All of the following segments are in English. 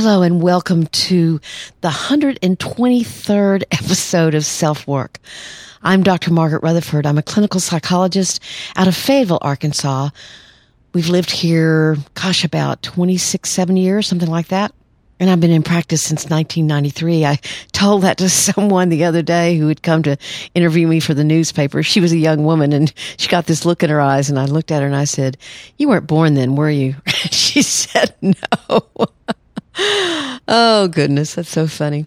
Hello and welcome to the 123rd episode of Self Work. I'm Dr. Margaret Rutherford. I'm a clinical psychologist out of Fayetteville, Arkansas. We've lived here, gosh, about 26, 7 years, something like that. And I've been in practice since 1993. I told that to someone the other day who had come to interview me for the newspaper. She was a young woman and she got this look in her eyes. And I looked at her and I said, You weren't born then, were you? she said, No. oh, goodness. That's so funny.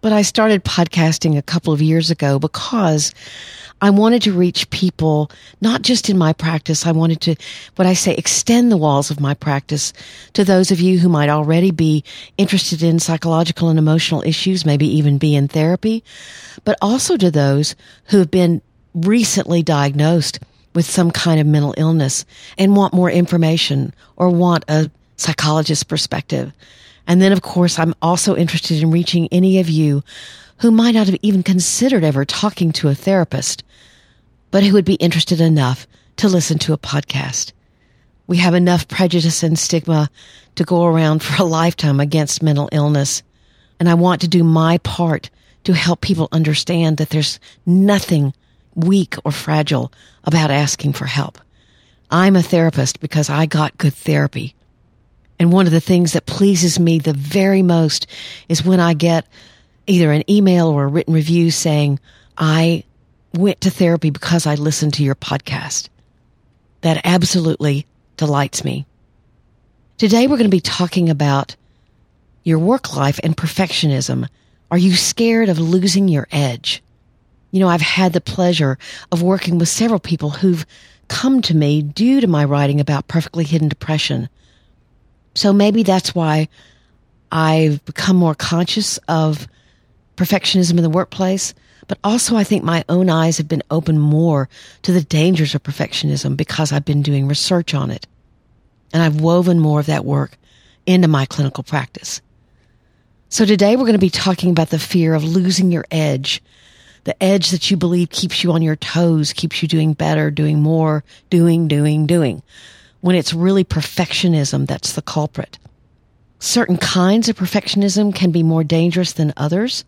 But I started podcasting a couple of years ago because I wanted to reach people, not just in my practice. I wanted to, what I say, extend the walls of my practice to those of you who might already be interested in psychological and emotional issues, maybe even be in therapy, but also to those who have been recently diagnosed with some kind of mental illness and want more information or want a psychologist's perspective. And then, of course, I'm also interested in reaching any of you who might not have even considered ever talking to a therapist, but who would be interested enough to listen to a podcast. We have enough prejudice and stigma to go around for a lifetime against mental illness. And I want to do my part to help people understand that there's nothing weak or fragile about asking for help. I'm a therapist because I got good therapy. And one of the things that pleases me the very most is when I get either an email or a written review saying, I went to therapy because I listened to your podcast. That absolutely delights me. Today we're going to be talking about your work life and perfectionism. Are you scared of losing your edge? You know, I've had the pleasure of working with several people who've come to me due to my writing about perfectly hidden depression so maybe that's why I've become more conscious of perfectionism in the workplace. But also, I think my own eyes have been open more to the dangers of perfectionism because I've been doing research on it. And I've woven more of that work into my clinical practice. So today we're going to be talking about the fear of losing your edge, the edge that you believe keeps you on your toes, keeps you doing better, doing more, doing, doing, doing when it's really perfectionism that's the culprit. Certain kinds of perfectionism can be more dangerous than others.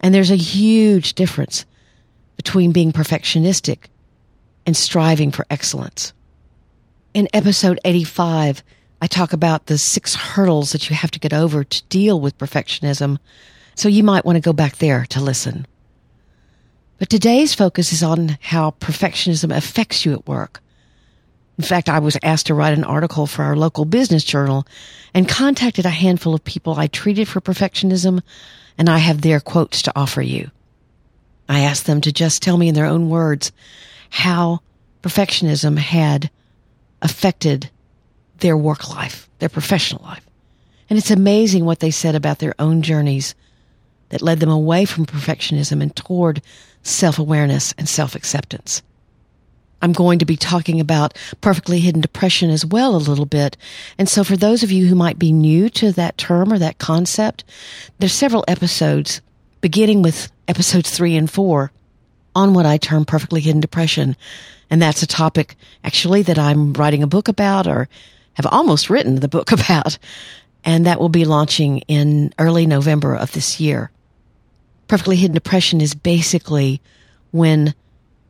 And there's a huge difference between being perfectionistic and striving for excellence. In episode 85, I talk about the six hurdles that you have to get over to deal with perfectionism. So you might want to go back there to listen. But today's focus is on how perfectionism affects you at work in fact, I was asked to write an article for our local business journal and contacted a handful of people I treated for perfectionism, and I have their quotes to offer you. I asked them to just tell me in their own words how perfectionism had affected their work life, their professional life. And it's amazing what they said about their own journeys that led them away from perfectionism and toward self awareness and self acceptance. I'm going to be talking about perfectly hidden depression as well a little bit. And so for those of you who might be new to that term or that concept, there's several episodes beginning with episodes three and four on what I term perfectly hidden depression. And that's a topic actually that I'm writing a book about or have almost written the book about. And that will be launching in early November of this year. Perfectly hidden depression is basically when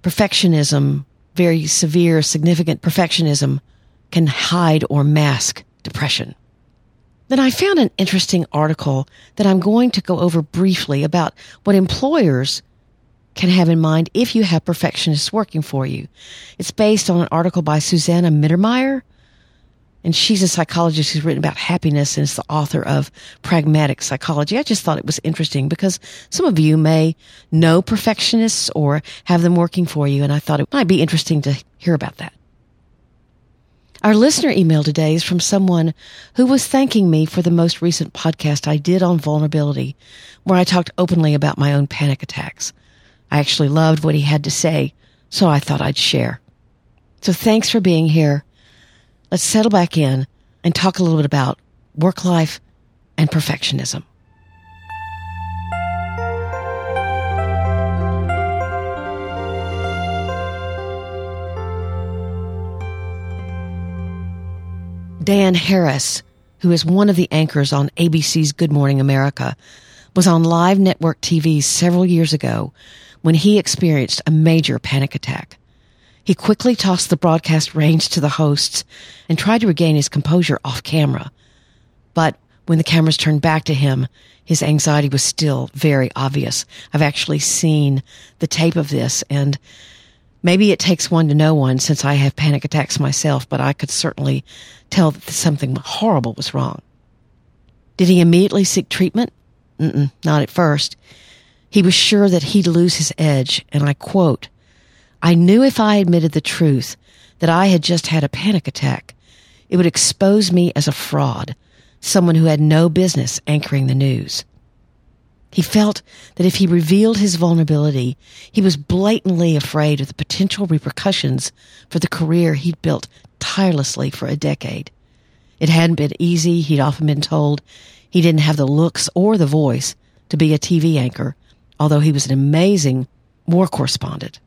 perfectionism very severe, significant perfectionism can hide or mask depression. Then I found an interesting article that I'm going to go over briefly about what employers can have in mind if you have perfectionists working for you. It's based on an article by Susanna Mittermaier, and she's a psychologist who's written about happiness and is the author of Pragmatic Psychology. I just thought it was interesting because some of you may know perfectionists or have them working for you, and I thought it might be interesting to hear about that. Our listener email today is from someone who was thanking me for the most recent podcast I did on vulnerability, where I talked openly about my own panic attacks. I actually loved what he had to say, so I thought I'd share. So thanks for being here. Let's settle back in and talk a little bit about work life and perfectionism. Dan Harris, who is one of the anchors on ABC's Good Morning America, was on live network TV several years ago when he experienced a major panic attack. He quickly tossed the broadcast reins to the hosts and tried to regain his composure off camera. But when the cameras turned back to him, his anxiety was still very obvious. I've actually seen the tape of this and Maybe it takes one to know one since I have panic attacks myself, but I could certainly tell that something horrible was wrong. Did he immediately seek treatment? Mm-mm, not at first. He was sure that he'd lose his edge, and I quote, I knew if I admitted the truth that I had just had a panic attack, it would expose me as a fraud, someone who had no business anchoring the news. He felt that if he revealed his vulnerability, he was blatantly afraid of the potential repercussions for the career he'd built tirelessly for a decade. It hadn't been easy, he'd often been told. He didn't have the looks or the voice to be a TV anchor, although he was an amazing war correspondent.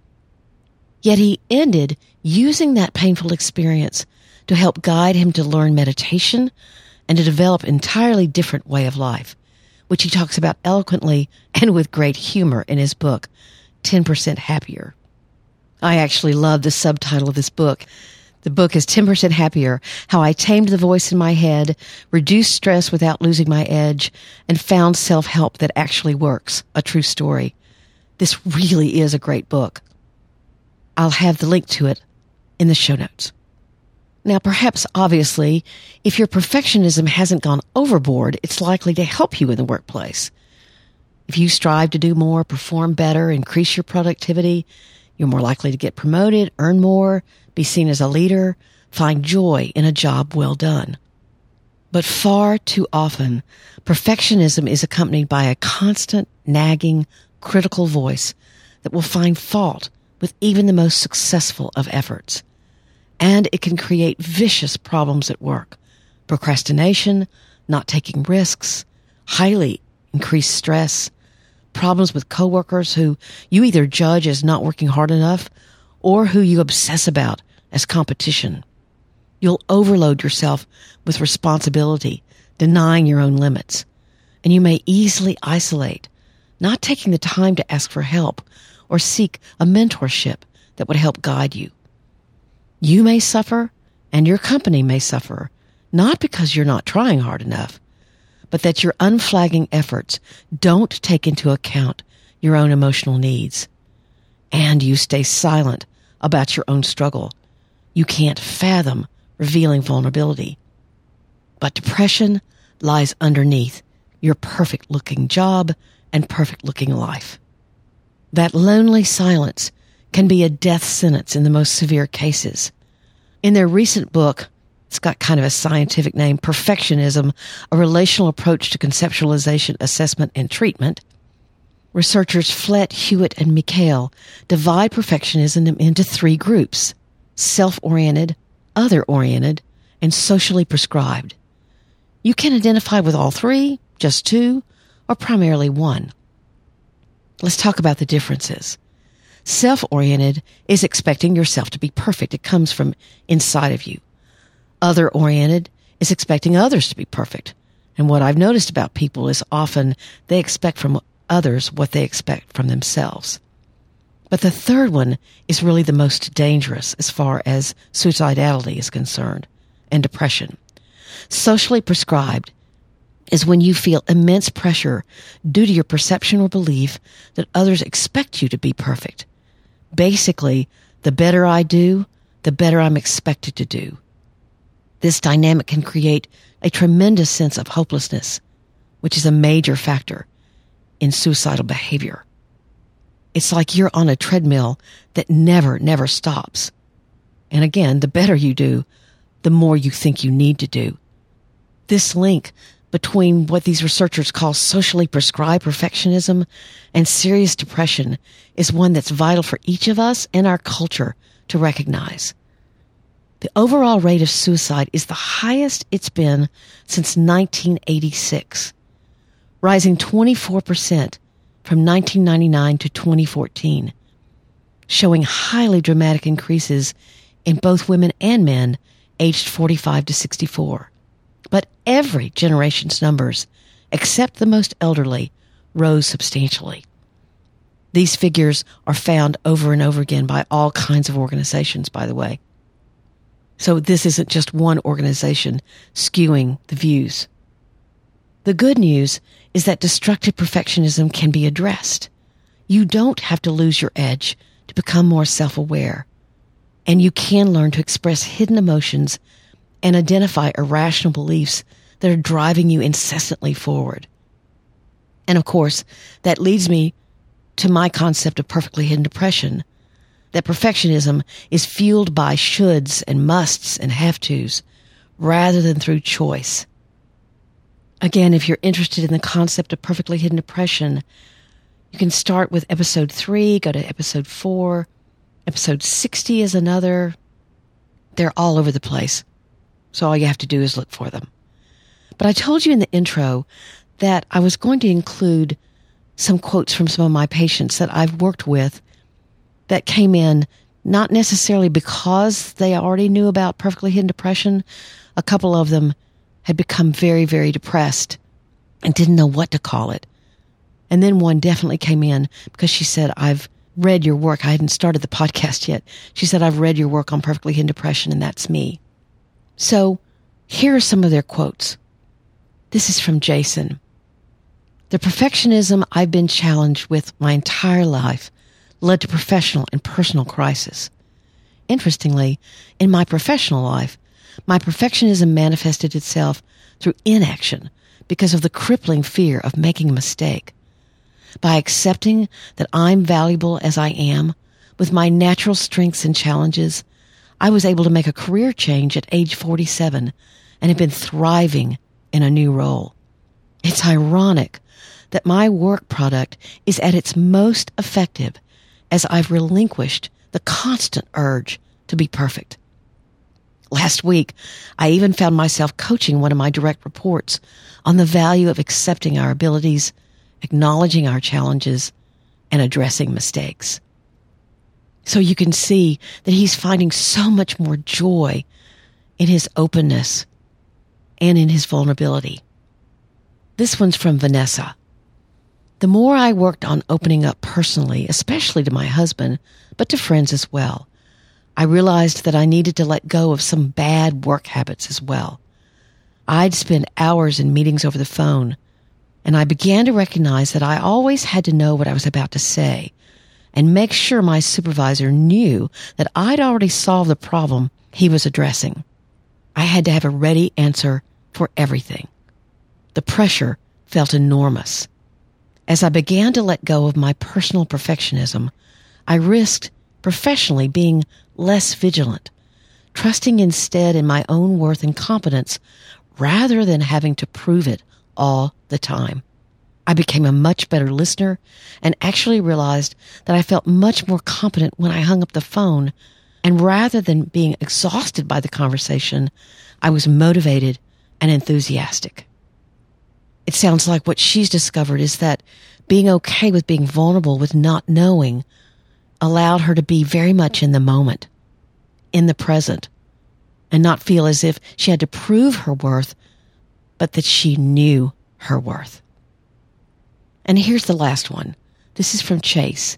Yet he ended using that painful experience to help guide him to learn meditation and to develop an entirely different way of life which he talks about eloquently and with great humor in his book, 10% Happier. I actually love the subtitle of this book. The book is 10% Happier How I Tamed the Voice in My Head, Reduced Stress Without Losing My Edge, and Found Self Help That Actually Works. A true story. This really is a great book. I'll have the link to it in the show notes. Now, perhaps obviously, if your perfectionism hasn't gone overboard, it's likely to help you in the workplace. If you strive to do more, perform better, increase your productivity, you're more likely to get promoted, earn more, be seen as a leader, find joy in a job well done. But far too often, perfectionism is accompanied by a constant, nagging, critical voice that will find fault with even the most successful of efforts and it can create vicious problems at work. Procrastination, not taking risks, highly increased stress, problems with coworkers who you either judge as not working hard enough or who you obsess about as competition. You'll overload yourself with responsibility, denying your own limits, and you may easily isolate, not taking the time to ask for help or seek a mentorship that would help guide you. You may suffer and your company may suffer, not because you're not trying hard enough, but that your unflagging efforts don't take into account your own emotional needs. And you stay silent about your own struggle. You can't fathom revealing vulnerability. But depression lies underneath your perfect looking job and perfect looking life. That lonely silence can be a death sentence in the most severe cases. In their recent book, it's got kind of a scientific name, Perfectionism, a relational approach to conceptualization, assessment, and treatment. Researchers Flett, Hewitt, and Mikail divide perfectionism into three groups self-oriented, other-oriented, and socially prescribed. You can identify with all three, just two, or primarily one. Let's talk about the differences. Self oriented is expecting yourself to be perfect. It comes from inside of you. Other oriented is expecting others to be perfect. And what I've noticed about people is often they expect from others what they expect from themselves. But the third one is really the most dangerous as far as suicidality is concerned and depression. Socially prescribed is when you feel immense pressure due to your perception or belief that others expect you to be perfect basically, the better I do, the better I'm expected to do. This dynamic can create a tremendous sense of hopelessness, which is a major factor in suicidal behavior. It's like you're on a treadmill that never, never stops. And again, the better you do, the more you think you need to do. This link between what these researchers call socially prescribed perfectionism and serious depression is one that's vital for each of us and our culture to recognize. The overall rate of suicide is the highest it's been since 1986, rising 24% from 1999 to 2014, showing highly dramatic increases in both women and men aged 45 to 64. But every generation's numbers, except the most elderly, rose substantially. These figures are found over and over again by all kinds of organizations, by the way. So this isn't just one organization skewing the views. The good news is that destructive perfectionism can be addressed. You don't have to lose your edge to become more self-aware. And you can learn to express hidden emotions and identify irrational beliefs that are driving you incessantly forward. And of course, that leads me to my concept of perfectly hidden depression, that perfectionism is fueled by shoulds and musts and have tos rather than through choice. Again, if you're interested in the concept of perfectly hidden depression, you can start with episode three, go to episode four, episode 60 is another. They're all over the place. So all you have to do is look for them. But I told you in the intro that I was going to include some quotes from some of my patients that I've worked with that came in not necessarily because they already knew about perfectly hidden depression. A couple of them had become very, very depressed and didn't know what to call it. And then one definitely came in because she said, I've read your work. I hadn't started the podcast yet. She said, I've read your work on perfectly hidden depression and that's me. So here are some of their quotes. This is from Jason. The perfectionism I've been challenged with my entire life led to professional and personal crisis. Interestingly, in my professional life, my perfectionism manifested itself through inaction because of the crippling fear of making a mistake. By accepting that I'm valuable as I am, with my natural strengths and challenges, I was able to make a career change at age 47 and have been thriving in a new role. It's ironic that my work product is at its most effective as I've relinquished the constant urge to be perfect. Last week, I even found myself coaching one of my direct reports on the value of accepting our abilities, acknowledging our challenges, and addressing mistakes. So you can see that he's finding so much more joy in his openness and in his vulnerability. This one's from Vanessa. The more I worked on opening up personally, especially to my husband, but to friends as well, I realized that I needed to let go of some bad work habits as well. I'd spend hours in meetings over the phone, and I began to recognize that I always had to know what I was about to say and make sure my supervisor knew that I'd already solved the problem he was addressing. I had to have a ready answer for everything. The pressure felt enormous. As I began to let go of my personal perfectionism, I risked professionally being less vigilant, trusting instead in my own worth and competence rather than having to prove it all the time. I became a much better listener and actually realized that I felt much more competent when I hung up the phone. And rather than being exhausted by the conversation, I was motivated and enthusiastic it sounds like what she's discovered is that being okay with being vulnerable with not knowing allowed her to be very much in the moment, in the present, and not feel as if she had to prove her worth, but that she knew her worth. And here's the last one. This is from Chase.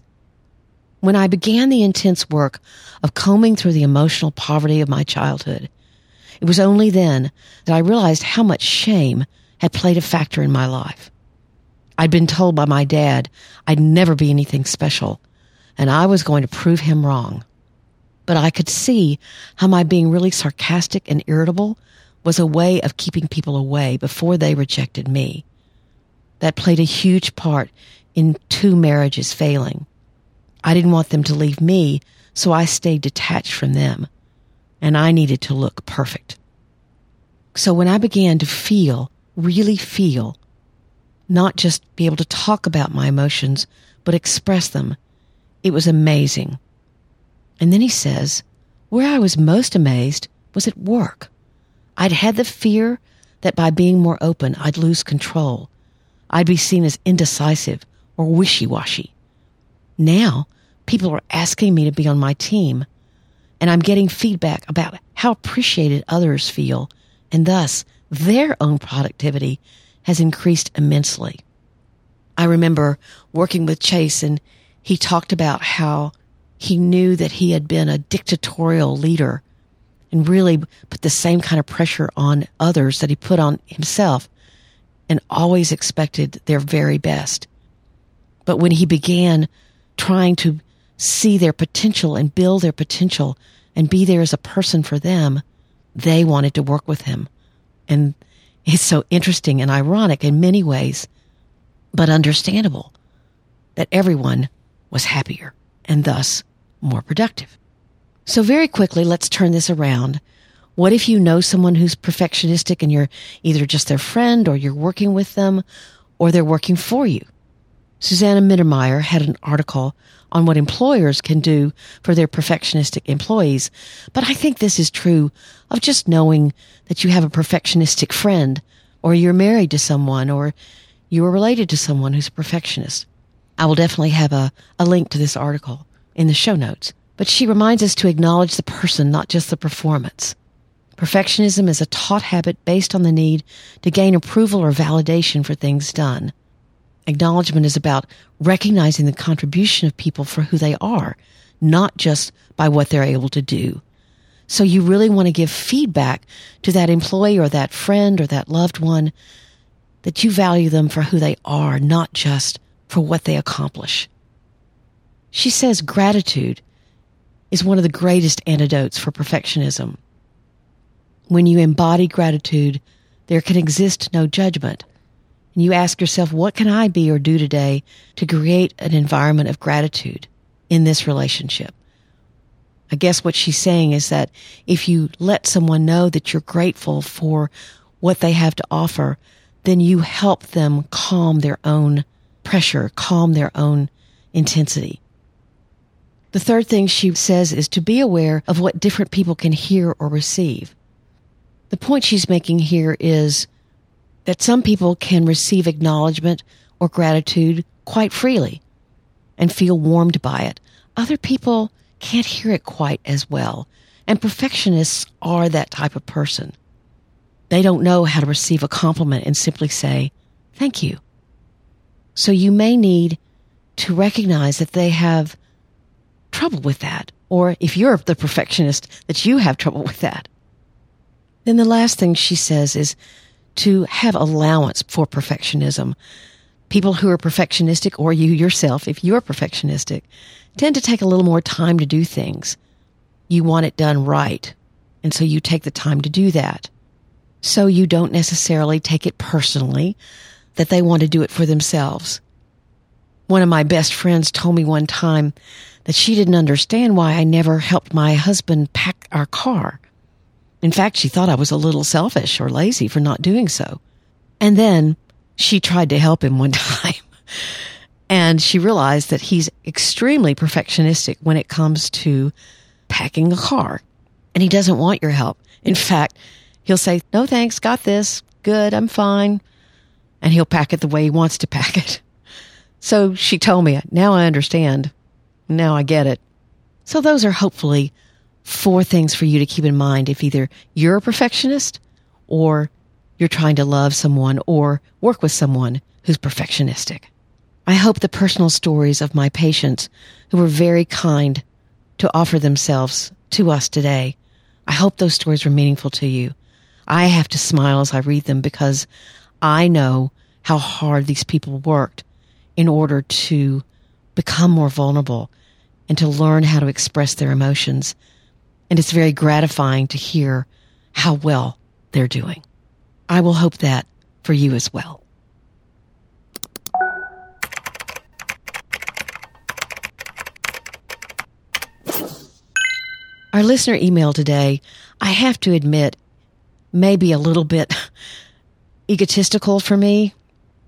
When I began the intense work of combing through the emotional poverty of my childhood, it was only then that I realized how much shame had played a factor in my life. I'd been told by my dad I'd never be anything special, and I was going to prove him wrong. But I could see how my being really sarcastic and irritable was a way of keeping people away before they rejected me. That played a huge part in two marriages failing. I didn't want them to leave me, so I stayed detached from them. And I needed to look perfect. So when I began to feel really feel, not just be able to talk about my emotions, but express them. It was amazing. And then he says, where I was most amazed was at work. I'd had the fear that by being more open, I'd lose control. I'd be seen as indecisive or wishy-washy. Now, people are asking me to be on my team, and I'm getting feedback about how appreciated others feel, and thus their own productivity has increased immensely. I remember working with Chase, and he talked about how he knew that he had been a dictatorial leader and really put the same kind of pressure on others that he put on himself and always expected their very best. But when he began trying to see their potential and build their potential and be there as a person for them, they wanted to work with him. And it's so interesting and ironic in many ways, but understandable that everyone was happier and thus more productive. So very quickly, let's turn this around. What if you know someone who's perfectionistic and you're either just their friend or you're working with them or they're working for you? Susanna Mittermaier had an article on what employers can do for their perfectionistic employees, but I think this is true of just knowing that you have a perfectionistic friend or you're married to someone or you are related to someone who's a perfectionist. I will definitely have a, a link to this article in the show notes but she reminds us to acknowledge the person, not just the performance. Perfectionism is a taught habit based on the need to gain approval or validation for things done. Acknowledgement is about recognizing the contribution of people for who they are, not just by what they're able to do. So you really want to give feedback to that employee or that friend or that loved one that you value them for who they are, not just for what they accomplish. She says gratitude is one of the greatest antidotes for perfectionism. When you embody gratitude, there can exist no judgment. And you ask yourself, what can I be or do today to create an environment of gratitude in this relationship? I guess what she's saying is that if you let someone know that you're grateful for what they have to offer, then you help them calm their own pressure, calm their own intensity. The third thing she says is to be aware of what different people can hear or receive. The point she's making here is that some people can receive acknowledgement or gratitude quite freely and feel warmed by it. Other people can't hear it quite as well. And perfectionists are that type of person. They don't know how to receive a compliment and simply say, thank you. So you may need to recognize that they have trouble with that. Or if you're the perfectionist, that you have trouble with that. Then the last thing she says is to have allowance for perfectionism. People who are perfectionistic, or you yourself, if you're perfectionistic, tend to take a little more time to do things. You want it done right. And so you take the time to do that. So you don't necessarily take it personally that they want to do it for themselves. One of my best friends told me one time that she didn't understand why I never helped my husband pack our car. In fact, she thought I was a little selfish or lazy for not doing so. And then she tried to help him one time. and she realized that he's extremely perfectionistic when it comes to packing a car. And he doesn't want your help. In fact, he'll say, no thanks, got this, good, I'm fine. And he'll pack it the way he wants to pack it. So she told me, now I understand now I get it. So those are hopefully four things for you to keep in mind if either you're a perfectionist or you're trying to love someone or work with someone who's perfectionistic. I hope the personal stories of my patients who were very kind to offer themselves to us today, I hope those stories were meaningful to you. I have to smile as I read them because I know how hard these people worked in order to become more vulnerable and to learn how to express their emotions. And it's very gratifying to hear how well they're doing. I will hope that for you as well. Our listener email today, I have to admit, may be a little bit egotistical for me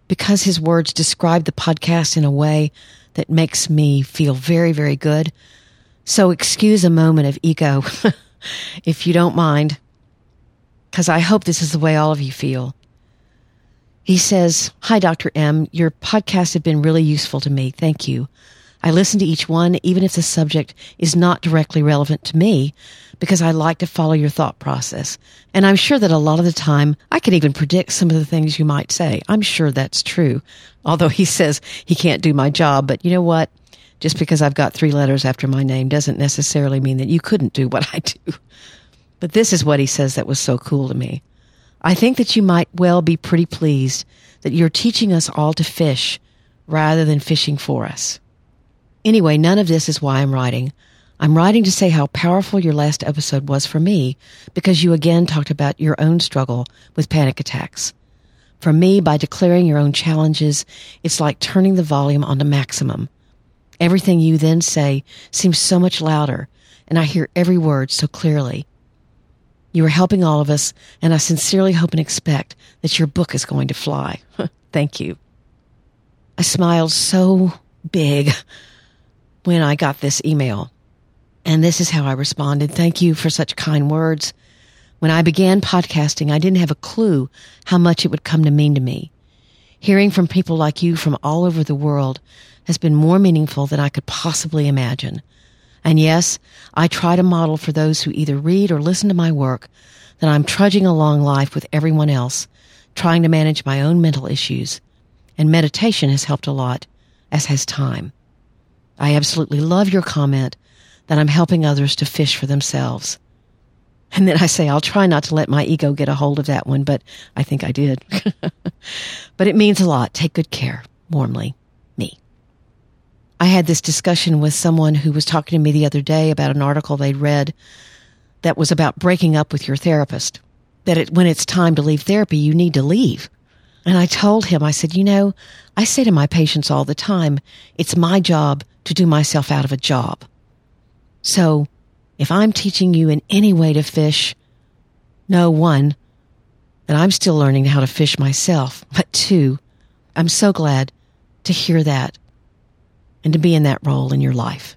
because his words describe the podcast in a way that makes me feel very, very good. So excuse a moment of ego. if you don't mind, because I hope this is the way all of you feel. He says, Hi, Dr. M. Your podcasts have been really useful to me. Thank you. I listen to each one, even if the subject is not directly relevant to me, because I like to follow your thought process. And I'm sure that a lot of the time I can even predict some of the things you might say. I'm sure that's true. Although he says he can't do my job, but you know what? Just because I've got three letters after my name doesn't necessarily mean that you couldn't do what I do. But this is what he says that was so cool to me. I think that you might well be pretty pleased that you're teaching us all to fish rather than fishing for us. Anyway, none of this is why I'm writing. I'm writing to say how powerful your last episode was for me because you again talked about your own struggle with panic attacks. For me, by declaring your own challenges, it's like turning the volume on to maximum. Everything you then say seems so much louder, and I hear every word so clearly. You are helping all of us, and I sincerely hope and expect that your book is going to fly. Thank you. I smiled so big when I got this email. And this is how I responded. Thank you for such kind words. When I began podcasting, I didn't have a clue how much it would come to mean to me. Hearing from people like you from all over the world has been more meaningful than I could possibly imagine. And yes, I try to model for those who either read or listen to my work that I'm trudging along life with everyone else, trying to manage my own mental issues. And meditation has helped a lot, as has time. I absolutely love your comment that I'm helping others to fish for themselves. And then I say, I'll try not to let my ego get a hold of that one, but I think I did. but it means a lot. Take good care. Warmly, me. I had this discussion with someone who was talking to me the other day about an article they'd read that was about breaking up with your therapist. That it, when it's time to leave therapy, you need to leave. And I told him, I said, you know, I say to my patients all the time, it's my job to do myself out of a job. So if I'm teaching you in any way to fish, no, one, that I'm still learning how to fish myself, but two, I'm so glad to hear that and to be in that role in your life.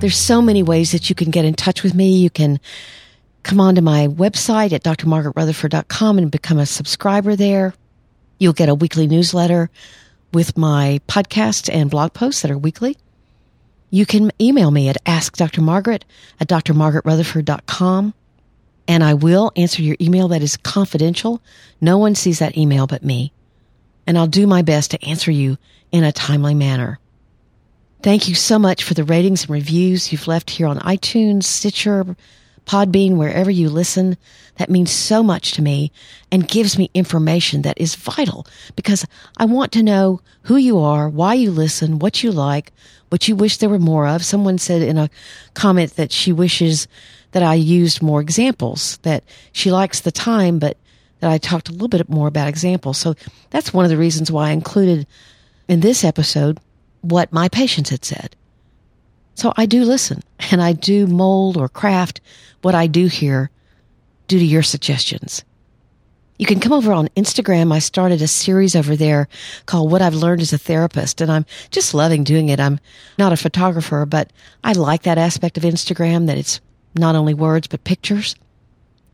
There's so many ways that you can get in touch with me. You can come onto my website at drmargaretrutherford.com and become a subscriber there. You'll get a weekly newsletter with my podcasts and blog posts that are weekly. You can email me at askdrmargaret at drmargaretrutherford.com and I will answer your email that is confidential. No one sees that email but me. And I'll do my best to answer you in a timely manner. Thank you so much for the ratings and reviews you've left here on iTunes, Stitcher, Podbean, wherever you listen. That means so much to me and gives me information that is vital because I want to know who you are, why you listen, what you like, what you wish there were more of. Someone said in a comment that she wishes that I used more examples, that she likes the time, but that I talked a little bit more about examples. So that's one of the reasons why I included in this episode what my patients had said. So I do listen and I do mold or craft what I do here due to your suggestions. You can come over on Instagram. I started a series over there called What I've Learned as a Therapist, and I'm just loving doing it. I'm not a photographer, but I like that aspect of Instagram that it's not only words, but pictures.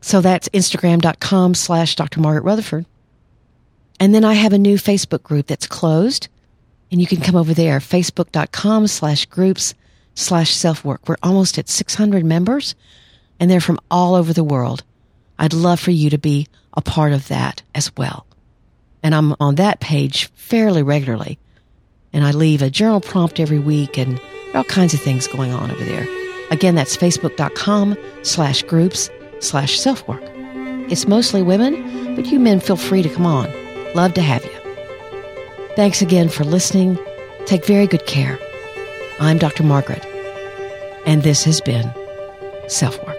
So that's Instagram.com slash Dr. Margaret Rutherford. And then I have a new Facebook group that's closed and you can come over there, facebook.com slash groups slash self work. We're almost at 600 members and they're from all over the world. I'd love for you to be a part of that as well. And I'm on that page fairly regularly. And I leave a journal prompt every week and all kinds of things going on over there. Again, that's facebook.com slash groups slash self work. It's mostly women, but you men feel free to come on. Love to have you. Thanks again for listening. Take very good care. I'm Dr. Margaret, and this has been Self Work.